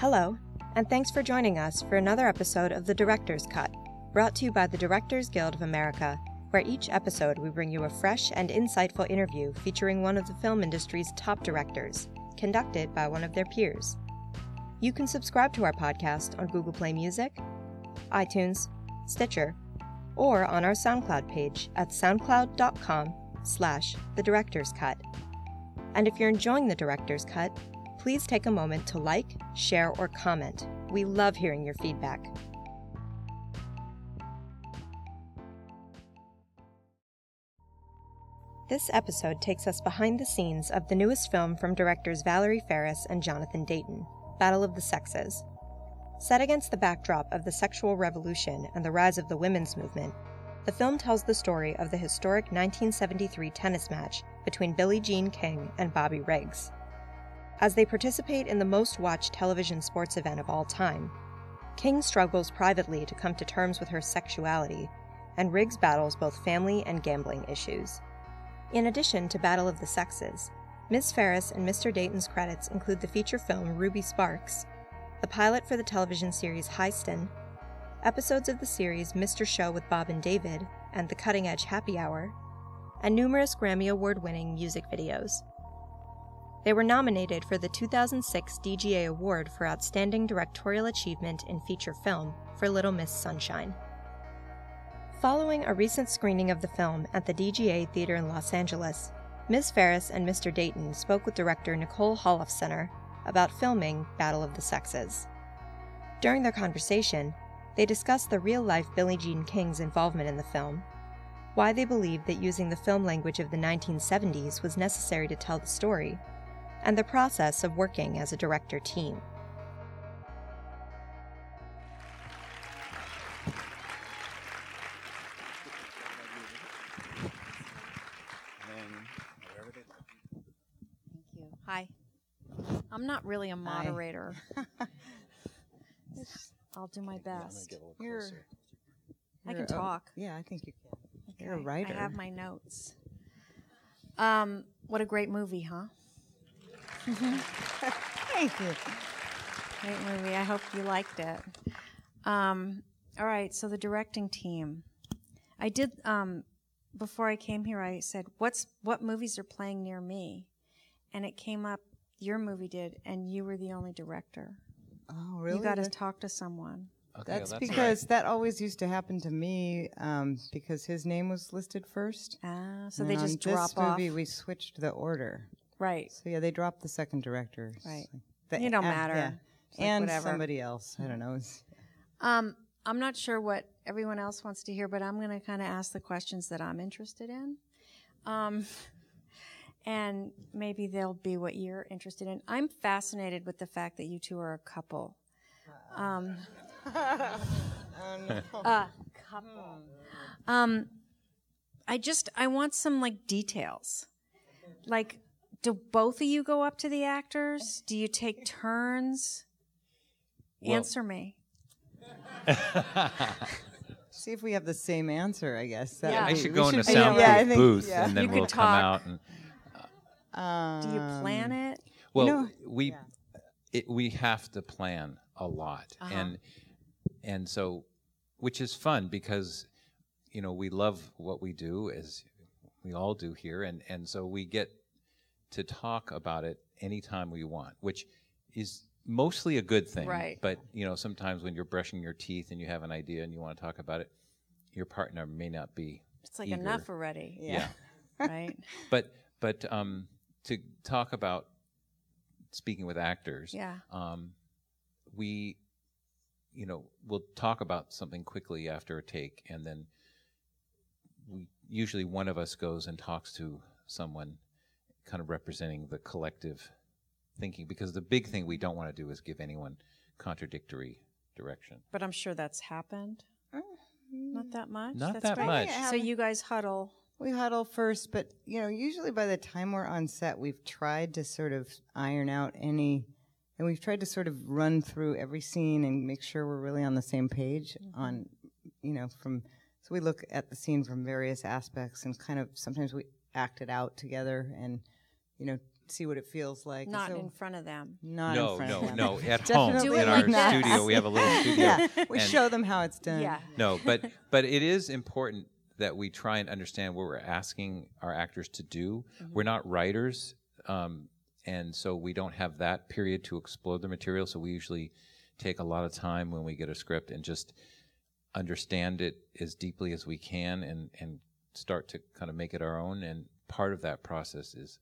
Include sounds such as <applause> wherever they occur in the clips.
Hello, and thanks for joining us for another episode of The Director's Cut, brought to you by the Directors Guild of America, where each episode we bring you a fresh and insightful interview featuring one of the film industry's top directors, conducted by one of their peers. You can subscribe to our podcast on Google Play Music, iTunes, Stitcher, or on our SoundCloud page at soundcloud.com slash the director's cut. And if you're enjoying the director's cut, please take a moment to like, share, or comment. We love hearing your feedback. This episode takes us behind the scenes of the newest film from directors Valerie Faris and Jonathan Dayton, Battle of the Sexes. Set against the backdrop of the sexual revolution and the rise of the women's movement, the film tells the story of the historic 1973 tennis match between Billie Jean King and Bobby Riggs. As they participate in the most watched television sports event of all time, King struggles privately to come to terms with her sexuality, and Riggs battles both family and gambling issues. In addition to Battle of the Sexes, Ms. Faris and Mr. Dayton's credits include the feature film Ruby Sparks, the pilot for the television series Highston, episodes of the series Mr. Show with Bob and David and The Cutting Edge Happy Hour, and numerous Grammy Award winning music videos. They were nominated for the 2006 DGA Award for Outstanding Directorial Achievement in Feature Film for Little Miss Sunshine. Following a recent screening of the film at the DGA Theater in Los Angeles, Ms. Faris and Mr. Dayton spoke with director Nicole Holofcener about filming Battle of the Sexes. During their conversation, they discussed the real life Billie Jean King's involvement in the film, why they believed that using the film language of the 1970s was necessary to tell the story, and the process of working as a director team. Thank you. Hi. I'm not really a moderator. <laughs> I'll do my best. You're, I can talk. yeah, I think you can. You're a writer. I have my notes. Um, what a great movie, huh? <laughs> Thank you. Great movie. I hope you liked it. Um, all right, so the directing team. I did um, before I came here. I said, "What's what movies are playing near me?" And it came up. Your movie did, and you were the only director. Oh, really? You got to talk to someone. Okay, that's well, all because that always used to happen to me um, because his name was listed first. Ah, so And they on just this drop movie, we switched the order. Right. So yeah, they dropped the second director. Right. The, It don't ah, matter. yeah. Like and whatever. somebody else. I don't know. Um, I'm not sure what everyone else wants to hear, but I'm going to kind of ask the questions that I'm interested in. Um, and maybe they'll be what you're interested in. I'm fascinated with the fact that you two are a couple. Um, <laughs> a couple. Um, I just, I want some like details. Like, do both of you go up to the actors? Do you take turns? Well- Answer me. <laughs> See if we have the same answer. I guess. That Yeah. would I be- should we go in the should- yeah, soundproof yeah, I think- booth yeah. and then You we'll come talk. out and Do you plan it? well know- we it, we have to plan a lot Uh-huh. and and so which is fun because you know we love what we do as we all do here and and so we get to talk about it anytime we want which is mostly a good thing Right. but you know sometimes when you're brushing your teeth and you have an idea and you want to talk about it your partner may not be It's like eager. enough already, yeah. <laughs> right? but but um, to talk about speaking with actors, Yeah. um, we, you know, we'll talk about something quickly after a take, and then we usually one of us goes and talks to someone, kind of representing the collective thinking, because the big thing we don't want to do is give anyone contradictory direction. But I'm sure that's happened. Mm-hmm. Not that much. Not That's that great. much. So you guys huddle. We huddle first, but you know, usually by the time we're on set, we've tried to sort of iron out any, and we've tried to sort of run through every scene and make sure we're really on the same page mm-hmm. on, you know, from. So we look at the scene from various aspects and kind of sometimes we act it out together and, you know, see what it feels like. Not So- in front of them. not no, in front no, of them. no. At <laughs> home Do in like our that. studio, we have a little <laughs> studio. yeah, we show them how it's done. Yeah. No, but <laughs> but it is important that we try and understand what we're asking our actors to do. We're not writers, um, and so we don't have that period to explore the material. So we usually take a lot of time when we get a script and just understand it as deeply as we can, and and start to kind of make it our own. And part of that process is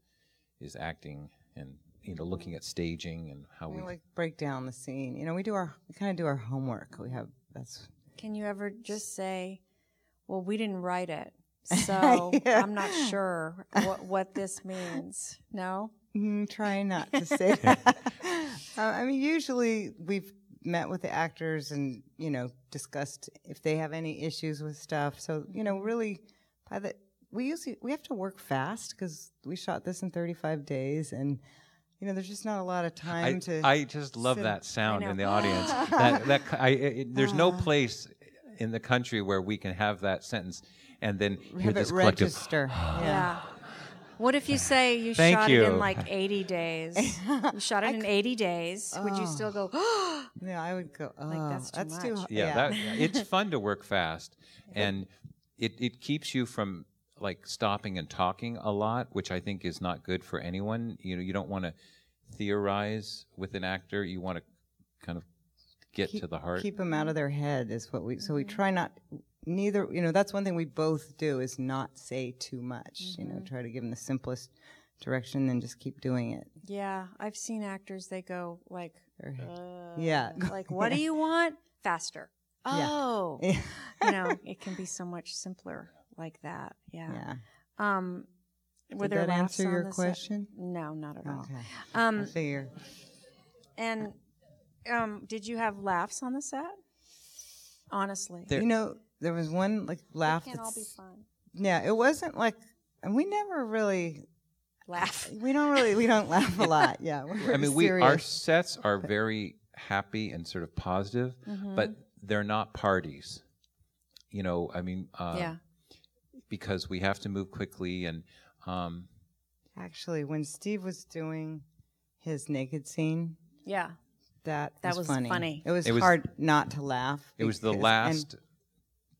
is acting and you know looking at staging and how We we. like break down the scene. You know, we do our we kind of do our homework. We have that's Can you ever just say, "Well, we didn't write it, <laughs> so I'm not sure what what this means"? No. Mm, try not to <laughs> say that. uh, I mean, usually we've met with the actors and you know discussed if they have any issues with stuff. So you know, really, by the we usually we have to work fast because we shot this in 35 days, and you know, there's just not a lot of time I, to. I just love that sound in the audience. <laughs> that, that I, it, there's no place in the country where we can have that sentence and then hear have this it collective. register. <gasps> yeah. Yeah. What if you say you Thank shot it in like 80 days? <laughs> you shot it in 80 days. Would you still go? <gasps> Yeah, I would go. Oh, that's too too. much." h- Yeah, That, it's <laughs> fun to work fast, and it it keeps you from like stopping and talking a lot, which I think is not good for anyone. You know, you don't want to theorize with an actor. You want to kind of get to the heart. keep them out of their head is what we so we try not neither you know that's one thing we both do is not say too much you know try to give them the simplest direction and just keep doing it yeah, I've seen actors. They go like, uh, yeah like, <laughs> what do you want? Faster. Yeah. Oh, yeah you know, <laughs> it can be so much simpler like that. Yeah. yeah Um, were Did there that answer your the set? question? No, not at all. okay Um, I figure and um, did you have laughs on the set? Honestly, There- you know there was one like laugh can't all be that's fun. yeah it wasn't like and we never really Laugh. <laughs> we don't really we don't <laughs> laugh a lot yeah we're I very mean, we our sets are very happy and sort of positive, Mm-hmm. but they're not parties. You know, I mean, uh, yeah. because we have to move quickly and. Um, actually when Steve was doing his naked scene Yeah. That That was, was funny. funny. It was, It was- hard not to laugh. it was the last and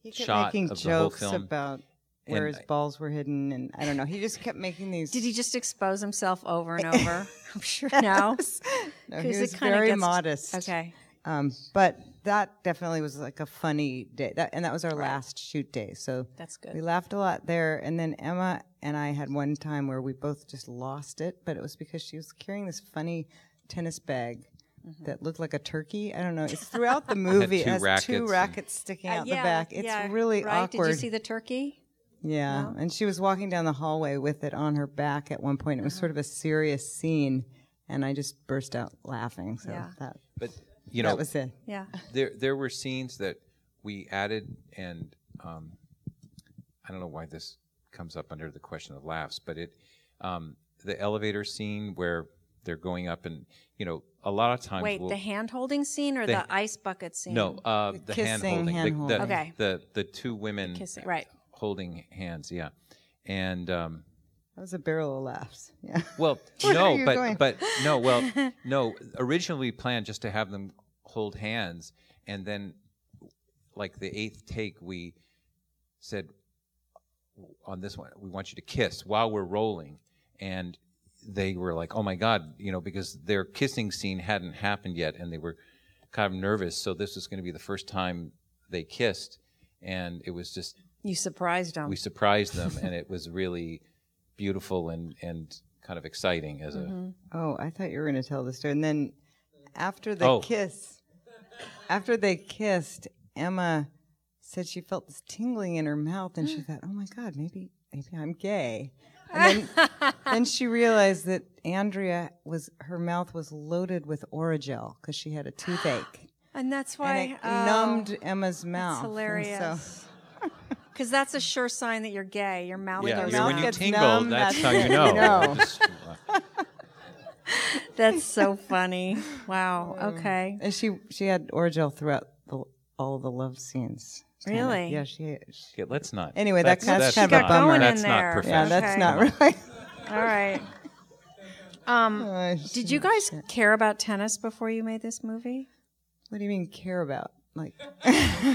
he kept shot making of the whole jokes film. about where And his I- balls were hidden, and I don't know. He just kept making these. Did he just expose himself over and <laughs> over? I'm sure no. no, 'Cause he was very gets- modest. Okay. Um, but that definitely was like a funny day. That and that was our last shoot day. So That's good. we laughed a lot there. And then Emma and I had one time where we both just lost it, but it was because she was carrying this funny tennis bag. Mm-hmm. That looked like a turkey. I don't know. It's <laughs> throughout the movie. two it has rackets two rackets sticking out the back. It's yeah, really right? awkward. Did you see the turkey? Yeah, and she was walking down the hallway with it on her back at one point. It Uh-huh. was sort of a serious scene, and I just burst out laughing. So Yeah. that But you know, that was it. Yeah. there there were scenes that we added, and um, I don't know why this comes up under the question of laughs, but it um, the elevator scene where they're going up, and you know, a lot of times Wait, we'll, the hand holding scene or the, The- ice bucket scene? no uh, the, hand holding. the. The, Okay. the the two women Kissing. Right. holding hands, yeah, and. Um, That was a barrel of laughs. Yeah. Well, <laughs> no, but going? but no, well, <laughs> no. Originally we planned just to have them hold hands, and then, like the eighth take, we said on this one we want you to kiss while we're rolling, and they were like, "Oh my God," you know, because their kissing scene hadn't happened yet, and they were kind of nervous. So this was going to be the first time they kissed, and it was just You surprised them. we surprised them, and it was really beautiful and and kind of exciting as a. Mm-hmm. Oh, I thought you were going to tell the story. And then after the Oh. kiss, after they kissed, Emma said she felt this tingling in her mouth, and she <gasps> thought, "Oh my God, maybe maybe I'm gay." And then, <laughs> then she realized that Andrea was her mouth was loaded with Orajel because she had a <gasps> toothache. and that's why and it oh, numbed Emma's mouth. That's hilarious. <laughs> Because that's a sure sign that you're gay. Your mouth Yeah, goes yeah, when you gets tingle, numb, that's, that's how you know. you know. Just, That's so <laughs> funny. Wow. Okay. And she she had Orajel throughout the, all the love scenes. Kinda. Really? Yeah, she. she okay, let's not. Anyway, that- that's, that's that's kind of a not- bummer. Going in That's there. not yeah, professional. that's Okay. not <laughs> really. All right. Um, <laughs> Uh, did you guys care about tennis before you made this movie? What do you mean care about? Like,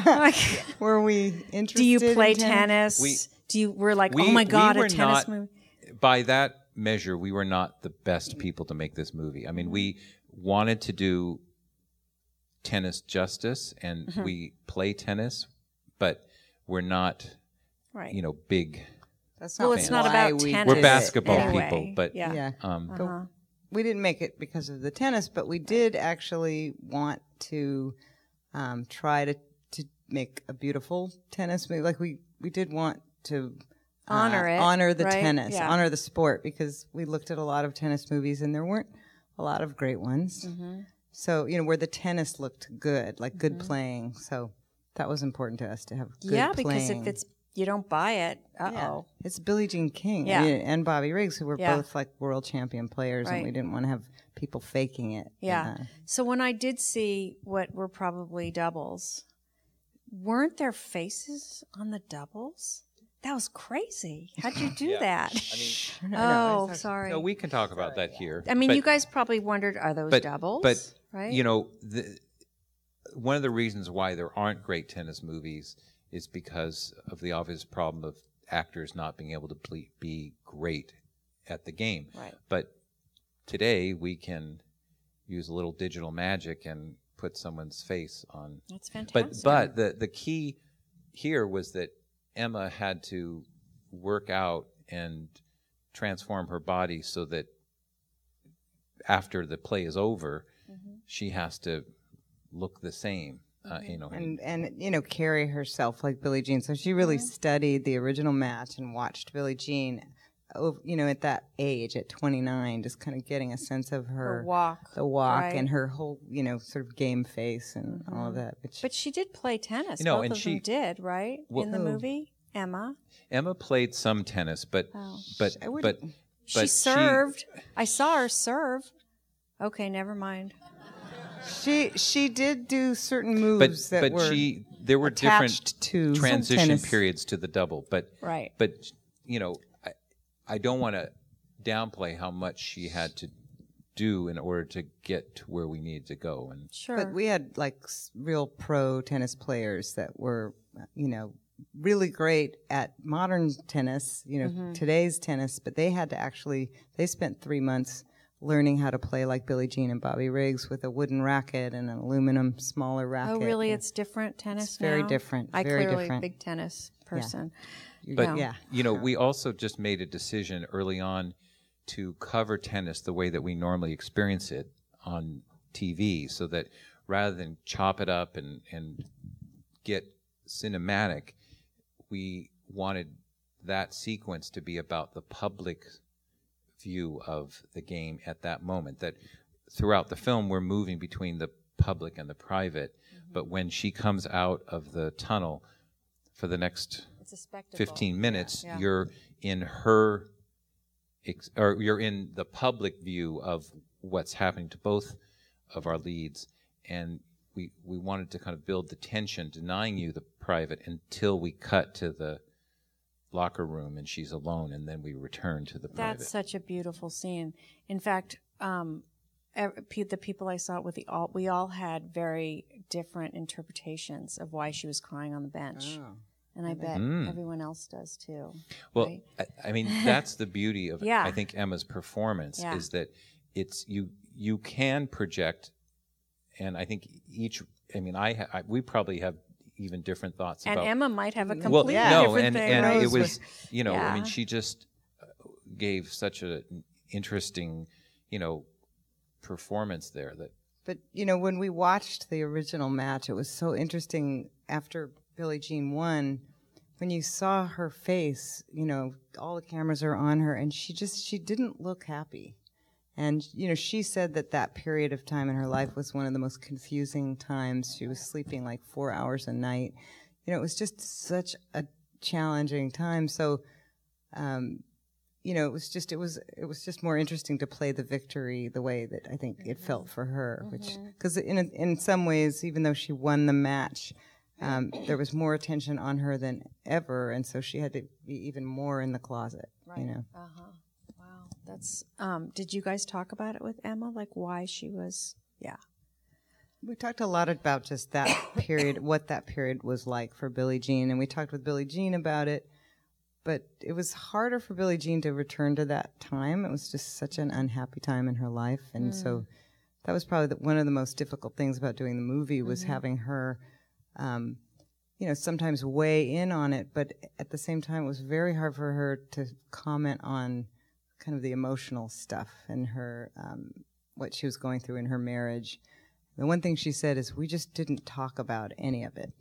Like, were we interested? do you in play tennis? tennis? We- do you we're like, we- oh my we god, were a tennis not- movie? by that measure, we were not the best people to make this movie. I mean, we wanted to do tennis justice, and Mm-hmm. we play tennis, but we're not, Right. you know, big. That's not well, not it's not about we tennis. We're basketball anyway. people, but yeah. Yeah. um, Uh-huh. we didn't make it because of the tennis, but we did actually want to um, try to to make a beautiful tennis movie. Like we we did want to uh, Honor it, honor the right? tennis, Yeah. honor the sport, because we looked at a lot of tennis movies and there weren't a lot of great ones. Mm-hmm. So you know where the tennis looked good, like good playing. So that was important to us to have good yeah, because playing. if it's you don't buy it, uh Yeah. oh. It's Billie Jean King Yeah. and, Bobby Riggs, who were Yeah. both like world champion players, Right. and we didn't want to have people faking it. Yeah. Uh, So when I did see what were probably doubles, weren't there faces on the doubles? That was crazy. How'd you <laughs> do that? <laughs> I know, oh, it's- sorry. no, we can talk about that here. I mean, But- you guys probably wondered, are those but, doubles? But right? you know, the, one of the reasons why there aren't great tennis movies is because of the obvious problem of actors not being able to ple- be great at the game. Right. But today we can use a little digital magic and put someone's face on. That's fantastic. But but the the key here was that Emma had to work out and transform her body so that after the play is over, Mm-hmm. she has to look the same. Uh, you know, and and you know carry herself like Billie Jean. So she really studied the original match and watched Billie Jean. Ov- You know, at that age, at 29, just kind of getting a sense of her, Her walk, the walk, right. and her whole, you know, sort of game face and mm-hmm. all of that. Which, But she did play tennis. You know, Both and of she- them did, right? Well- In the Who? movie, Emma. Emma played some tennis, but Oh. but I would- but She but served. I saw her serve. Okay, never mind. she she did do certain but moves that but were she there were different attached to transition periods to the double, but Right. but you know, I, I don't want to downplay how much she had to do in order to get to where we needed to go. And Sure. But we had like real pro tennis players that were, you know, really great at modern tennis, you know, Mm-hmm. today's tennis, but they had to actually, they spent three months learning how to play like Billie Jean and Bobby Riggs with a wooden racket and an aluminum smaller racket. oh, really? It's different tennis It's very now? different, I very clearly different. big tennis person. But No. yeah. you know, we also just made a decision early on to cover tennis the way that we normally experience it on TV, so that rather than chop it up and and get cinematic, we wanted that sequence to be about the public view of the game at that moment. That throughout the film, we're moving between the public and the private, mm-hmm. but when she comes out of the tunnel for the next It's a spectacle. 15 minutes, yeah. you're in her, ex- or you're in the public view of what's happening to both of our leads. And we, we wanted to kind of build the tension, denying you the private until we cut to the locker room and she's alone, and then we return to the private. That's such a beautiful scene. In fact, um, the people I saw it with, the all, we all had very different interpretations of why she was crying on the bench. And I bet Mm. everyone else does too. Well, right? I, I mean, <laughs> that's the beauty of Yeah. I think Emma's performance Yeah. is that it's you you can project, and I think each. I mean, I, ha- I we probably have even different thoughts And about. Emma might have a well, completely yeah. no, different and thing. and right? it was you know I mean she just uh, gave such an interesting you know performance there that But you know, when we watched the original match, it was so interesting. After Billie Jean won, when you saw her face, you know, all the cameras are on her, and she just she didn't look happy. And you know, she said that that period of time in her life was one of the most confusing times. She was sleeping like four hours a night. You know, it was just such a challenging time. So, um, you know, it was just it was it was just more interesting to play the victory the way that I think it felt for her, which because in a, in some ways, even though she won the match, um, there was more attention on her than ever, and so she had to be even more in the closet. Right. You know, Uh-huh. Wow. That's. Um, did you guys talk about it with Emma? Like why she was? Yeah. We talked a lot about just that <coughs> period, what that period was like for Billie Jean, and we talked with Billie Jean about it. But it was harder for Billie Jean to return to that time. It was just such an unhappy time in her life, and so that was probably the, one of the most difficult things about doing the movie was having her, um, you know, sometimes weigh in on it, but at the same time, it was very hard for her to comment on kind of the emotional stuff and her um, what she was going through in her marriage. The one thing she said is, "We just didn't talk about any of it."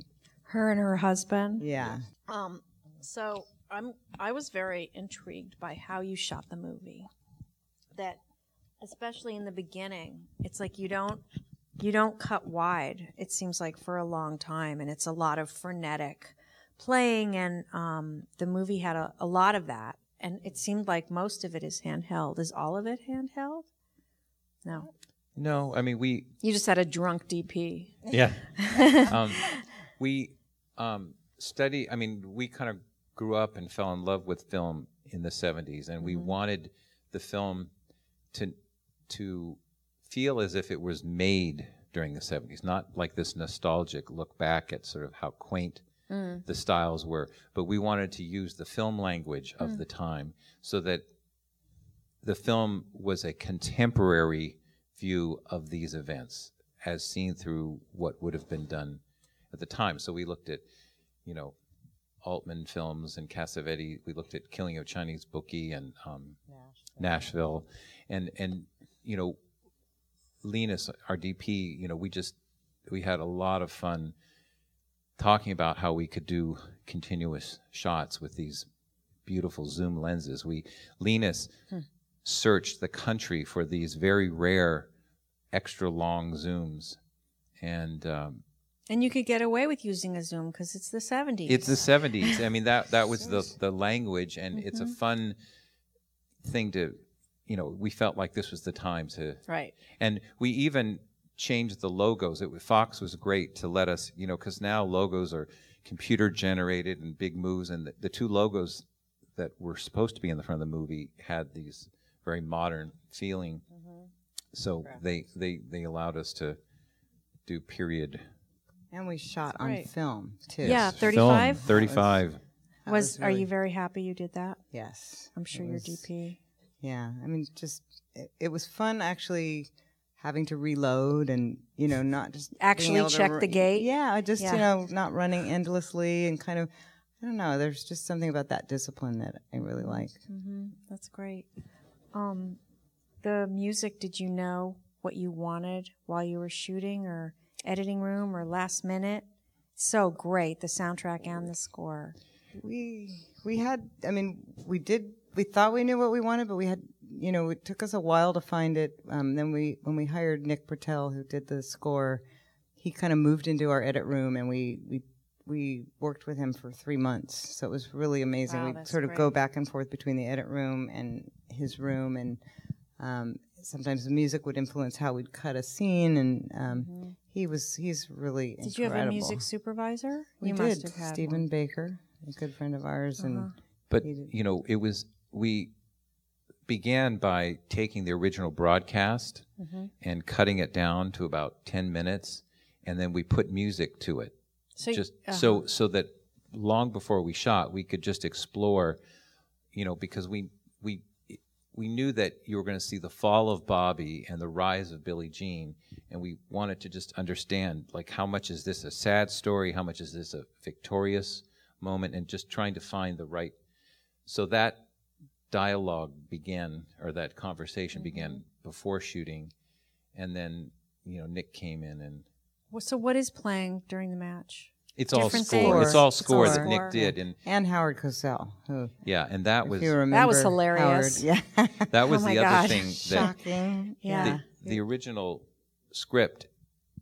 Her and her husband. Yeah, Um, so I'm I was very intrigued by how you shot the movie. that especially in the beginning it's like you don't you don't cut wide it seems like for a long time and it's a lot of frenetic playing and um, the movie had a, a lot of that and it seemed like most of it is handheld. Is all of it handheld? No. No, I mean we you just had a drunk dp yeah. <laughs> Um, we um, study. I mean we kind of grew up and fell in love with film in the '70s, and we wanted the film to to feel as if it was made during the 70s, not like this nostalgic look back at sort of how quaint the styles were, but we wanted to use the film language of the time so that the film was a contemporary view of these events as seen through what would have been done at the time. So we looked at, you know, Altman films and Cassavetes. We looked at Killing of a Chinese Bookie and um, Nashville, and and you know, Linus, our DP. You know, we just we had a lot of fun talking about how we could do continuous shots with these beautiful zoom lenses. We Linus searched the country for these very rare, extra long zooms, and um, and you could get away with using a zoom because it's the 70s it's the seventies. I mean that that was the <laughs> the language, and it's a fun thing to, you know, we felt like this was the time to, Right. and we even changed the logos. It Fox was great to let us, you know, because now logos are computer generated and big moves, and the, the two logos that were supposed to be in the front of the movie had these very modern feeling. Mm-hmm. So they they they allowed us to do period and we shot on Right. film too. yeah 35 thirty five. That was, are really- you very happy you did that Yes, i'm sure it your dp Yeah, I mean, just it, it was fun actually having to reload and you know not just Actually able to check the gate? Yeah, just Yeah. you know not running endlessly and kind of I don't know. There's just something about that discipline that I really like. That's great. Um, the music, did you know what you wanted while you were shooting or editing room or last minute? So great, the soundtrack and the score. We we had I mean we did we thought we knew what we wanted, but we had you know it took us a while to find it. Um, then we when we hired Nick Britell who did the score, he kind of moved into our edit room and we we we worked with him for three months. So it was really amazing. Wow, we that's sort of go back and forth between the edit room and his room and. Um, sometimes the music would influence how we'd cut a scene, and um, he was—he's really Mm-hmm. Did you have a music supervisor? We you did. must have had Stephen one. Baker, a good friend of ours, and But you know, it was we began by taking the original broadcast Mm-hmm. and cutting it down to about ten minutes, and then we put music to it. So just uh-huh. so so that long before we shot, we could just explore, you know, because we we we knew that you were going to see the fall of Bobby and the rise of Billie Jean, and we wanted to just understand like how much is this a sad story, how much is this a victorious moment, and just trying to find the right. So that dialogue began, or that conversation Mm-hmm. began before shooting, and then you know Nick came in and Well, So what is playing during the match? it's all Different score. It's all It's all score that score. Nick did, and and Howard Cosell, who, yeah, and that was if you remember, was hilarious. Howard, yeah, <laughs> that was Oh my the other thing that shocking. Yeah. the, the original script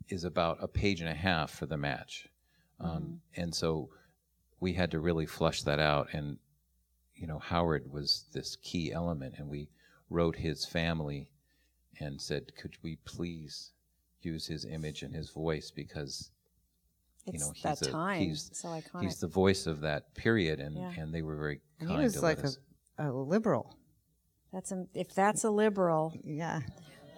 is about a page and a half for the match, um, Mm-hmm. and so we had to really flush that out. And you know, Howard was this key element, and we wrote his family and said, "Could we please use his image and his voice because It's you know he's that a, time. he's so iconic. he's the voice of that period, and Yeah. and they were very And kind he was to like let us. a, a liberal. That's a, if that's a liberal, Yeah.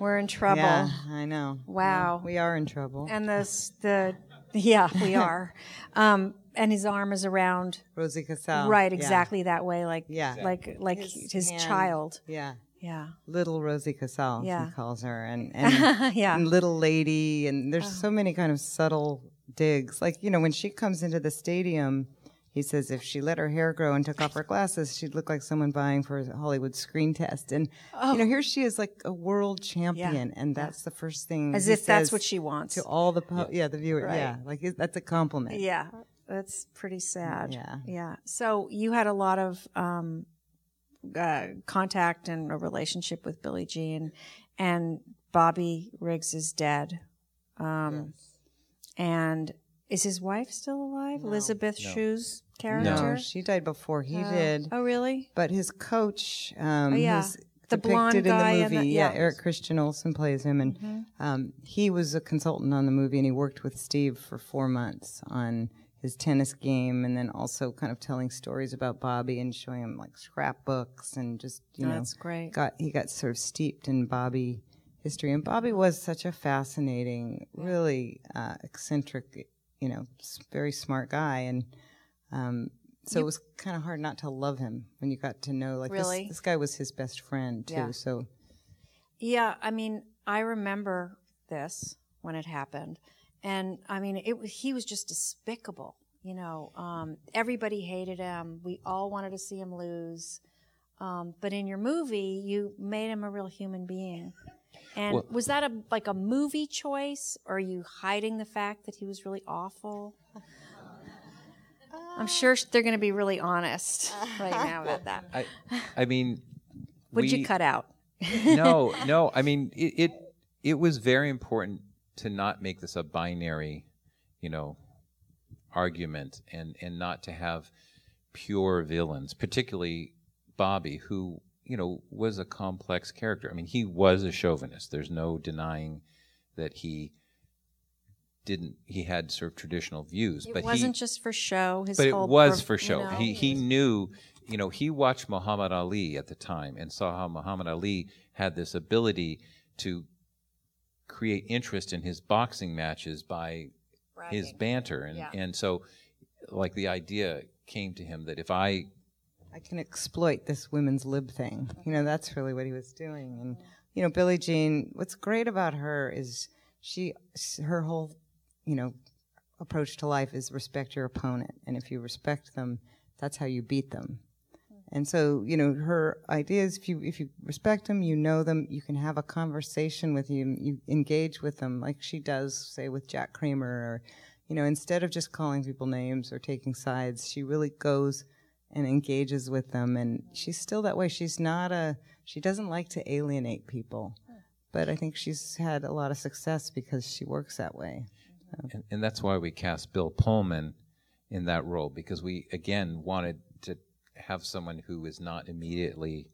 we're in trouble. Yeah, I know. Wow. Yeah, we are in trouble. And this the yeah, we <laughs> are. Um, and his arm is around Rosie Casals. right yeah. exactly that way, like Yeah. like like his, hand. child. Yeah. Yeah, Little Rosie Casals, Yeah. he calls her, and <laughs> and, yeah. and little lady, and there's Oh. so many kind of subtle digs. Like you know, when she comes into the stadium, he says if she let her hair grow and took off her glasses, she'd look like someone buying for a Hollywood screen test. And Oh. you know, oh. here she is like a world champion, and that's the first thing. As he if that's what she wants. to all the pu- yeah. the viewer Right. yeah like that's a compliment. Yeah, that's pretty sad. Yeah. yeah. So you had a lot of um, uh, contact and a relationship with Billie Jean, and Bobby Riggs is dead. Um, And is his wife still alive? Elizabeth Shue's character. No, she died before he Uh, did. Oh, really? But his coach, um, Oh, yeah. who's The blonde depicted guy in and the the- movie, yeah. Mm-hmm. Eric Christian Olsen plays him, and um, he was a consultant on the movie, and he worked with Steve for four months on his tennis game, and then also kind of telling stories about Bobby and showing him like scrapbooks and just you know, that's great. got he got sort of steeped in Bobby history, and Bobby was such a fascinating, really uh, eccentric, you know, very smart guy, and um, so it was kind of hard not to love him when you got to know like this- this, guy was his best friend too. Yeah. So Yeah, I mean, I remember this when it happened, and I mean, it was he was just despicable. You know, um, everybody hated him. We all wanted to see him lose. Um, but in your movie, you made him a real human being. And Well- was that a like a movie choice, or are you hiding the fact that he was really awful? I'm sure they're going to be really honest <laughs> right now about that. I, I mean, What'd you cut out? no, <laughs> no. I mean, it, it it was very important to not make this a binary, you know, argument, and and not to have pure villains, particularly Bobby, who you know was a complex character. I mean, he was a chauvinist. There's no denying that he didn't. He had sort of traditional views, It but wasn't he, just for show. His but it was for you show. know, he he knew, you know, he watched Muhammad Ali at the time and saw how Muhammad Ali had this ability to create interest in his boxing matches by his banter, and Yeah. and so, like the idea came to him that if I I can exploit this women's lib thing. You know, that's really what he was doing. And you know, Billie Jean. What's great about her is she, her whole, you know, approach to life is respect your opponent, and if you respect them, that's how you beat them. And so, you know, her idea is if you if you respect them, you know them, you can have a conversation with you, you engage with them, like she does, say with Jack Kramer, or you know, instead of just calling people names or taking sides, she really goes and engages with them. And she's still that way. She's not a she doesn't like to alienate people, but I think she's had a lot of success because she works that way. and, and that's why we cast Bill Pullman in that role because we again wanted have someone who is not immediately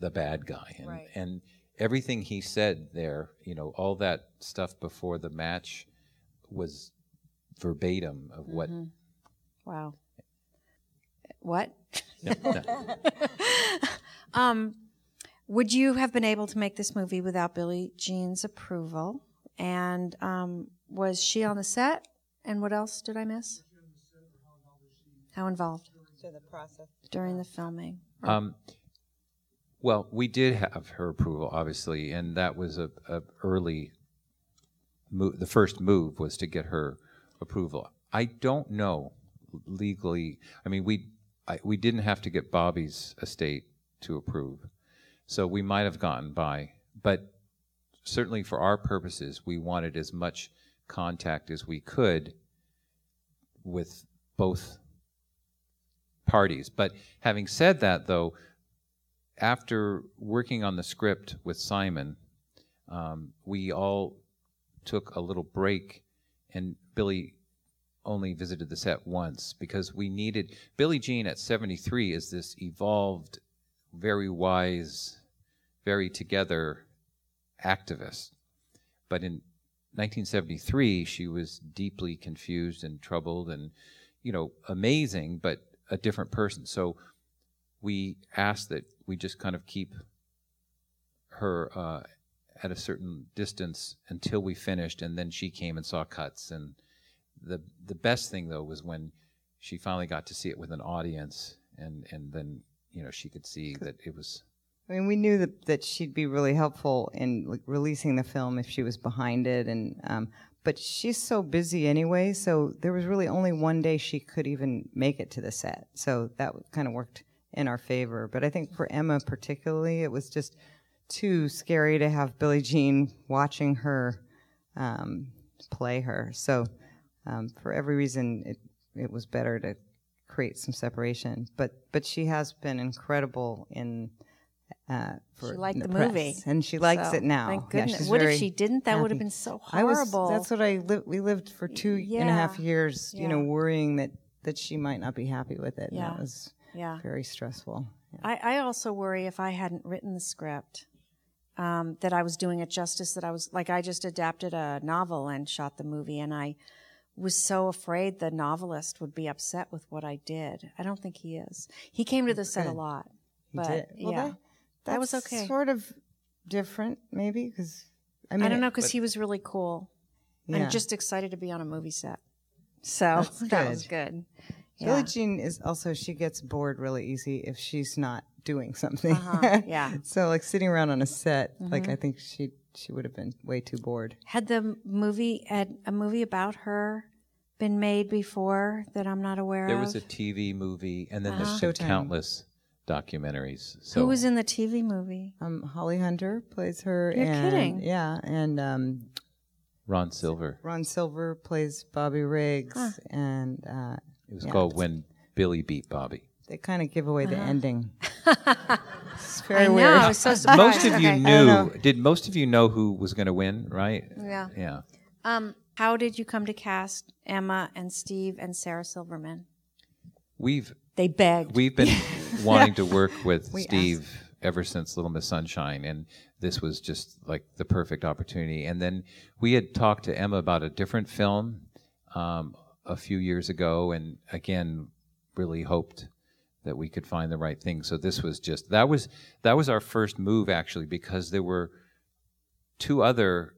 the bad guy and Right. and everything he said there you know all that stuff before the match was verbatim of what Wow. What? no, no. <laughs> Um, would you have been able to make this movie without Billie Jean's approval? And um, was she on the set? And what else did I miss? How involved So the process. during the filming? Um, well, we did have her approval, obviously, and that was a, a early move. The first move was to get her approval. I don't know legally. I mean, we I, we didn't have to get Bobby's estate to approve, so we might have gotten by. But certainly, for our purposes, we wanted as much contact as we could with both parties. But having said that, though, after working on the script with Simon, um, we all took a little break, and Billie only visited the set once because we needed Billie Jean at 73 is this evolved, very wise, very together activist. But in 1973, she was deeply confused and troubled and, you know, amazing, but a different person. So we asked that we just kind of keep her uh, at a certain distance until we finished, and then she came and saw cuts. And the the best thing though was when she finally got to see it with an audience, and and then you know she could see that it was I mean, we knew that, that she'd be really helpful in like, releasing the film if she was behind it, and um, but she's so busy anyway. So there was really only one day she could even make it to the set. So that kind of worked in our favor. But I think for Emma particularly, it was just too scary to have Billie Jean watching her um, play her. So um, for every reason, it it was better to create some separation. But but she has been incredible in. Uh, for She liked the press, movie. and she likes So, it now. Thank goodness. she's what if she didn't? That would have been so I was. horrible. That's what I lived. We lived for two and a half Yeah. years. You know, worrying that that she might not be happy with it. and Yeah. that was yeah. very stressful. Yeah. I, I also worry if I hadn't written the script um, that I was doing it justice. That I was like I just adapted a novel and shot the movie, and I was so afraid the novelist would be upset with what I did. I don't think he is. He came to the set a lot, He but did. Well, yeah, that, That was okay. Sort of different, maybe, because I mean I, don't know because he was really cool. yeah. I'm just excited to be on a movie set, so <laughs> that was good. good. Billie Jean is also she gets bored really easy if she's not doing something. Uh-huh, <laughs> yeah. Mm-hmm. so like sitting around on a set, like I think she she would have been way too bored. Had the movie had a movie about her been made before that I'm not aware there of? There was a TV movie, and then there's Uh-huh. been Showtime. countless documentaries. So Who was in the TV movie? Um, Holly Hunter plays her. You're and, kidding. Yeah, and um, Ron Silver. Ron Silver plays Bobby Riggs, and uh, It was Yeah. called When Billie Beat Bobby. they kind of give away the Uh-huh. ending. <laughs> it's very I know. weird. I was so. <laughs> Most of you Okay. knew. Did most of you know who was going to win? Right? Yeah. Yeah. Um, how did you come to cast Emma and Steve and Sarah Silverman? We've They begged. we've been <laughs> <laughs> wanting to work with We Steve ever since Little Miss Sunshine, and this was just like the perfect opportunity. And then we had talked to Emma about a different film um, a few years ago, and again, really hoped that we could find the right thing. So this was just that was that was our first move actually, because there were two other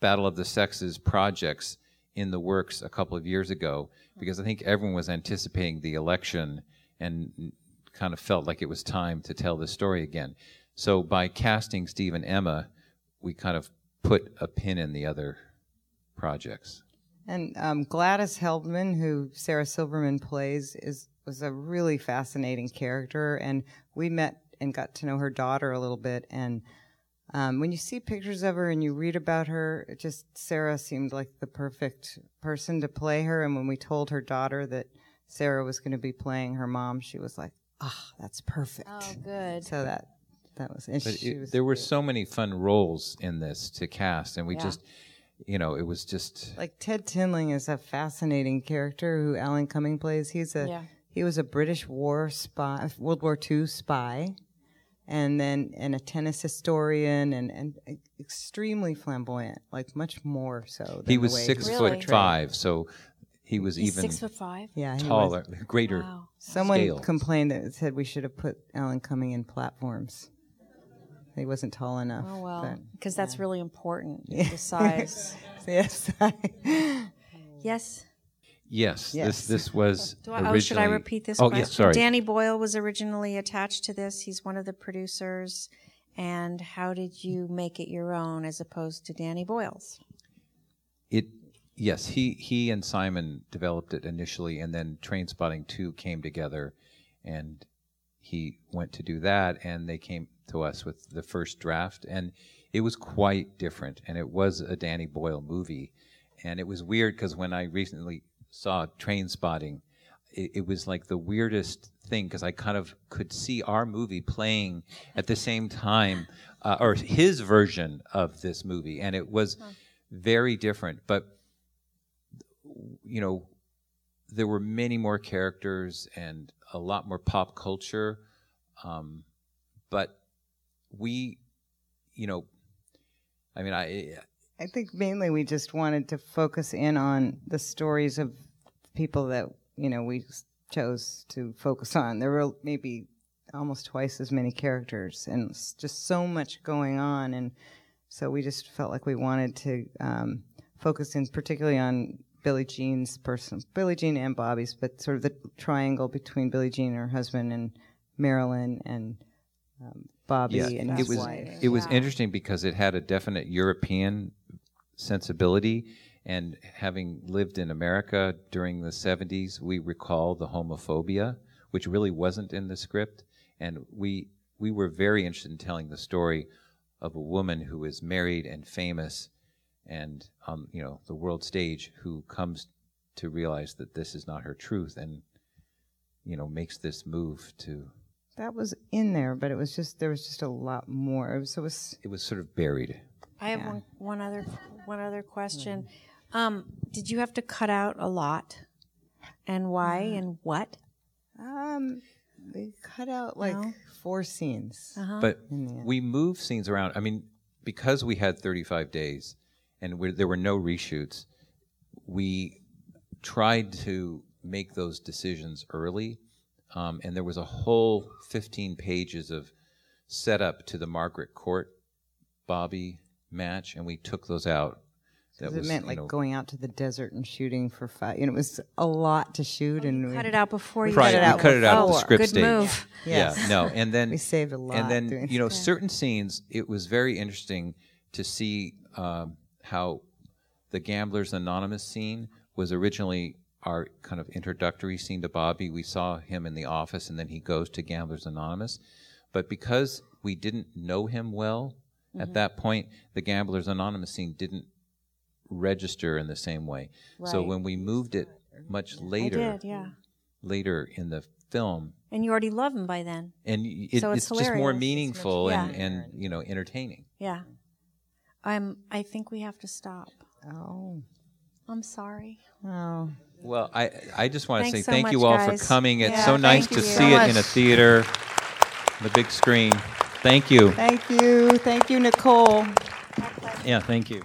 Battle of the Sexes projects in the works a couple of years ago because I think everyone was anticipating the election and kind of felt like it was time to tell the story again. So by casting Steve and Emma, we kind of put a pin in the other projects. And um, Gladys Heldman, who Sarah Silverman plays, is was a really fascinating character. And we met and got to know her daughter a little bit. And um, when you see pictures of her and you read about her, it just Sarah seemed like the perfect person to play her. And when we told her daughter that Sarah was going to be playing her mom, she was like, "Ah, that's perfect." oh, good. So that that was. And But it- was there were so many fun roles in this to cast, and we Yeah. just, you know, it was just like Ted Tinling is a fascinating character who Alan Cumming plays. He's a Yeah. he was a British war spy, World War II spy, and then and a tennis historian and and extremely flamboyant, like much more so. Than he the was way six Really? foot five, so he was He's even six foot five. Yeah, he was. taller, greater. Wow. Someone scale. complained that said we should have put Alan Cumming in platforms. He wasn't tall enough. Oh well, because that's really important. The <laughs> size. yes. yes. <laughs> Yes, Yes. this this was <laughs> Do I, originally. oh, should I repeat this Oh, question? yes, sorry. Danny Boyle was originally attached to this. He's one of the producers. And how did you make it your own as opposed to Danny Boyle's? It yes, he he and Simon developed it initially, and then Trainspotting Two came together, and he went to do that, and they came to us with the first draft, and it was quite different, and it was a Danny Boyle movie, and it was weird because when I recently saw Trainspotting, it, it was like the weirdest thing because I kind of could see our movie playing at the same time, uh, or his version of this movie, and it was very different. But you know, there were many more characters and a lot more pop culture, um, but we, you know, I mean, I I think mainly we just wanted to focus in on the stories of people that you know we chose to focus on. There were maybe almost twice as many characters and just so much going on. And so we just felt like we wanted to um, focus in particularly on Billie Jean's person, Billie Jean and Bobby's, but sort of the triangle between Billie Jean and her husband and Marilyn and um, Bobby and it was wife. it was interesting because it had a definite European sensibility, and having lived in America during the '70s, we recall the homophobia, which really wasn't in the script, and we we were very interested in telling the story of a woman who is married and famous, and on you know the world stage, who comes to realize that this is not her truth, and you know makes this move to. that was in there, but it was just there was just a lot more. It was, so it was It was sort of buried. I have one, one other one other question. Um, did you have to cut out a lot, and why, and what? um they cut out like four scenes. but we move scenes around. I mean, because we had 35 days and we there were no reshoots, we tried to make those decisions early. Um, and there was a whole 15 pages of setup to the Margaret Court Bobby match, and we took those out. That 'Cause it meant you like know, going out to the desert and shooting for five. You know, it was a lot to shoot, and we, Cut it out before you Prior- cut it we out cut it out at the script Good stage. move. Yes. Yeah, no, and then <laughs> we saved a lot. and then you know certain scenes it was very interesting to see um, how the gamblers anonymous scene was originally our kind of introductory scene to bobby we saw him in the office and then he goes to gamblers anonymous but because we didn't know him well at mm-hmm. that point the gamblers anonymous scene didn't register in the same way so when we moved it much later did, yeah. later in the film And you already love him by then. and it, So it's, it's just more meaningful Yeah. and, and you know entertaining Yeah. I'm. I think we have to stop. Oh, I'm sorry. oh, well i i just want to say so thank you all guys. for coming it's Yeah, so nice to see so it in a theater the big screen thank you thank you, thank you, Nicole. yeah thank you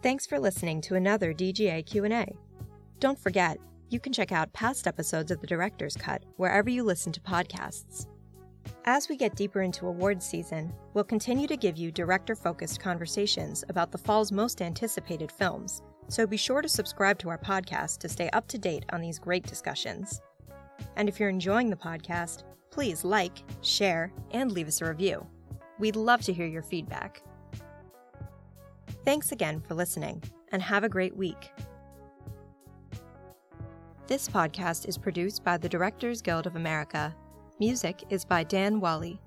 Thanks for listening to another DGA Q&A. Don't forget, you can check out past episodes of The Director's Cut wherever you listen to podcasts. As we get deeper into awards season, we'll continue to give you director-focused conversations about the fall's most anticipated films, so be sure to subscribe to our podcast to stay up to date on these great discussions. And if you're enjoying the podcast, please like, share, and leave us a review. We'd love to hear your feedback. Thanks again for listening, and have a great week. This podcast is produced by the Directors Guild of America. Music is by Dan Wally.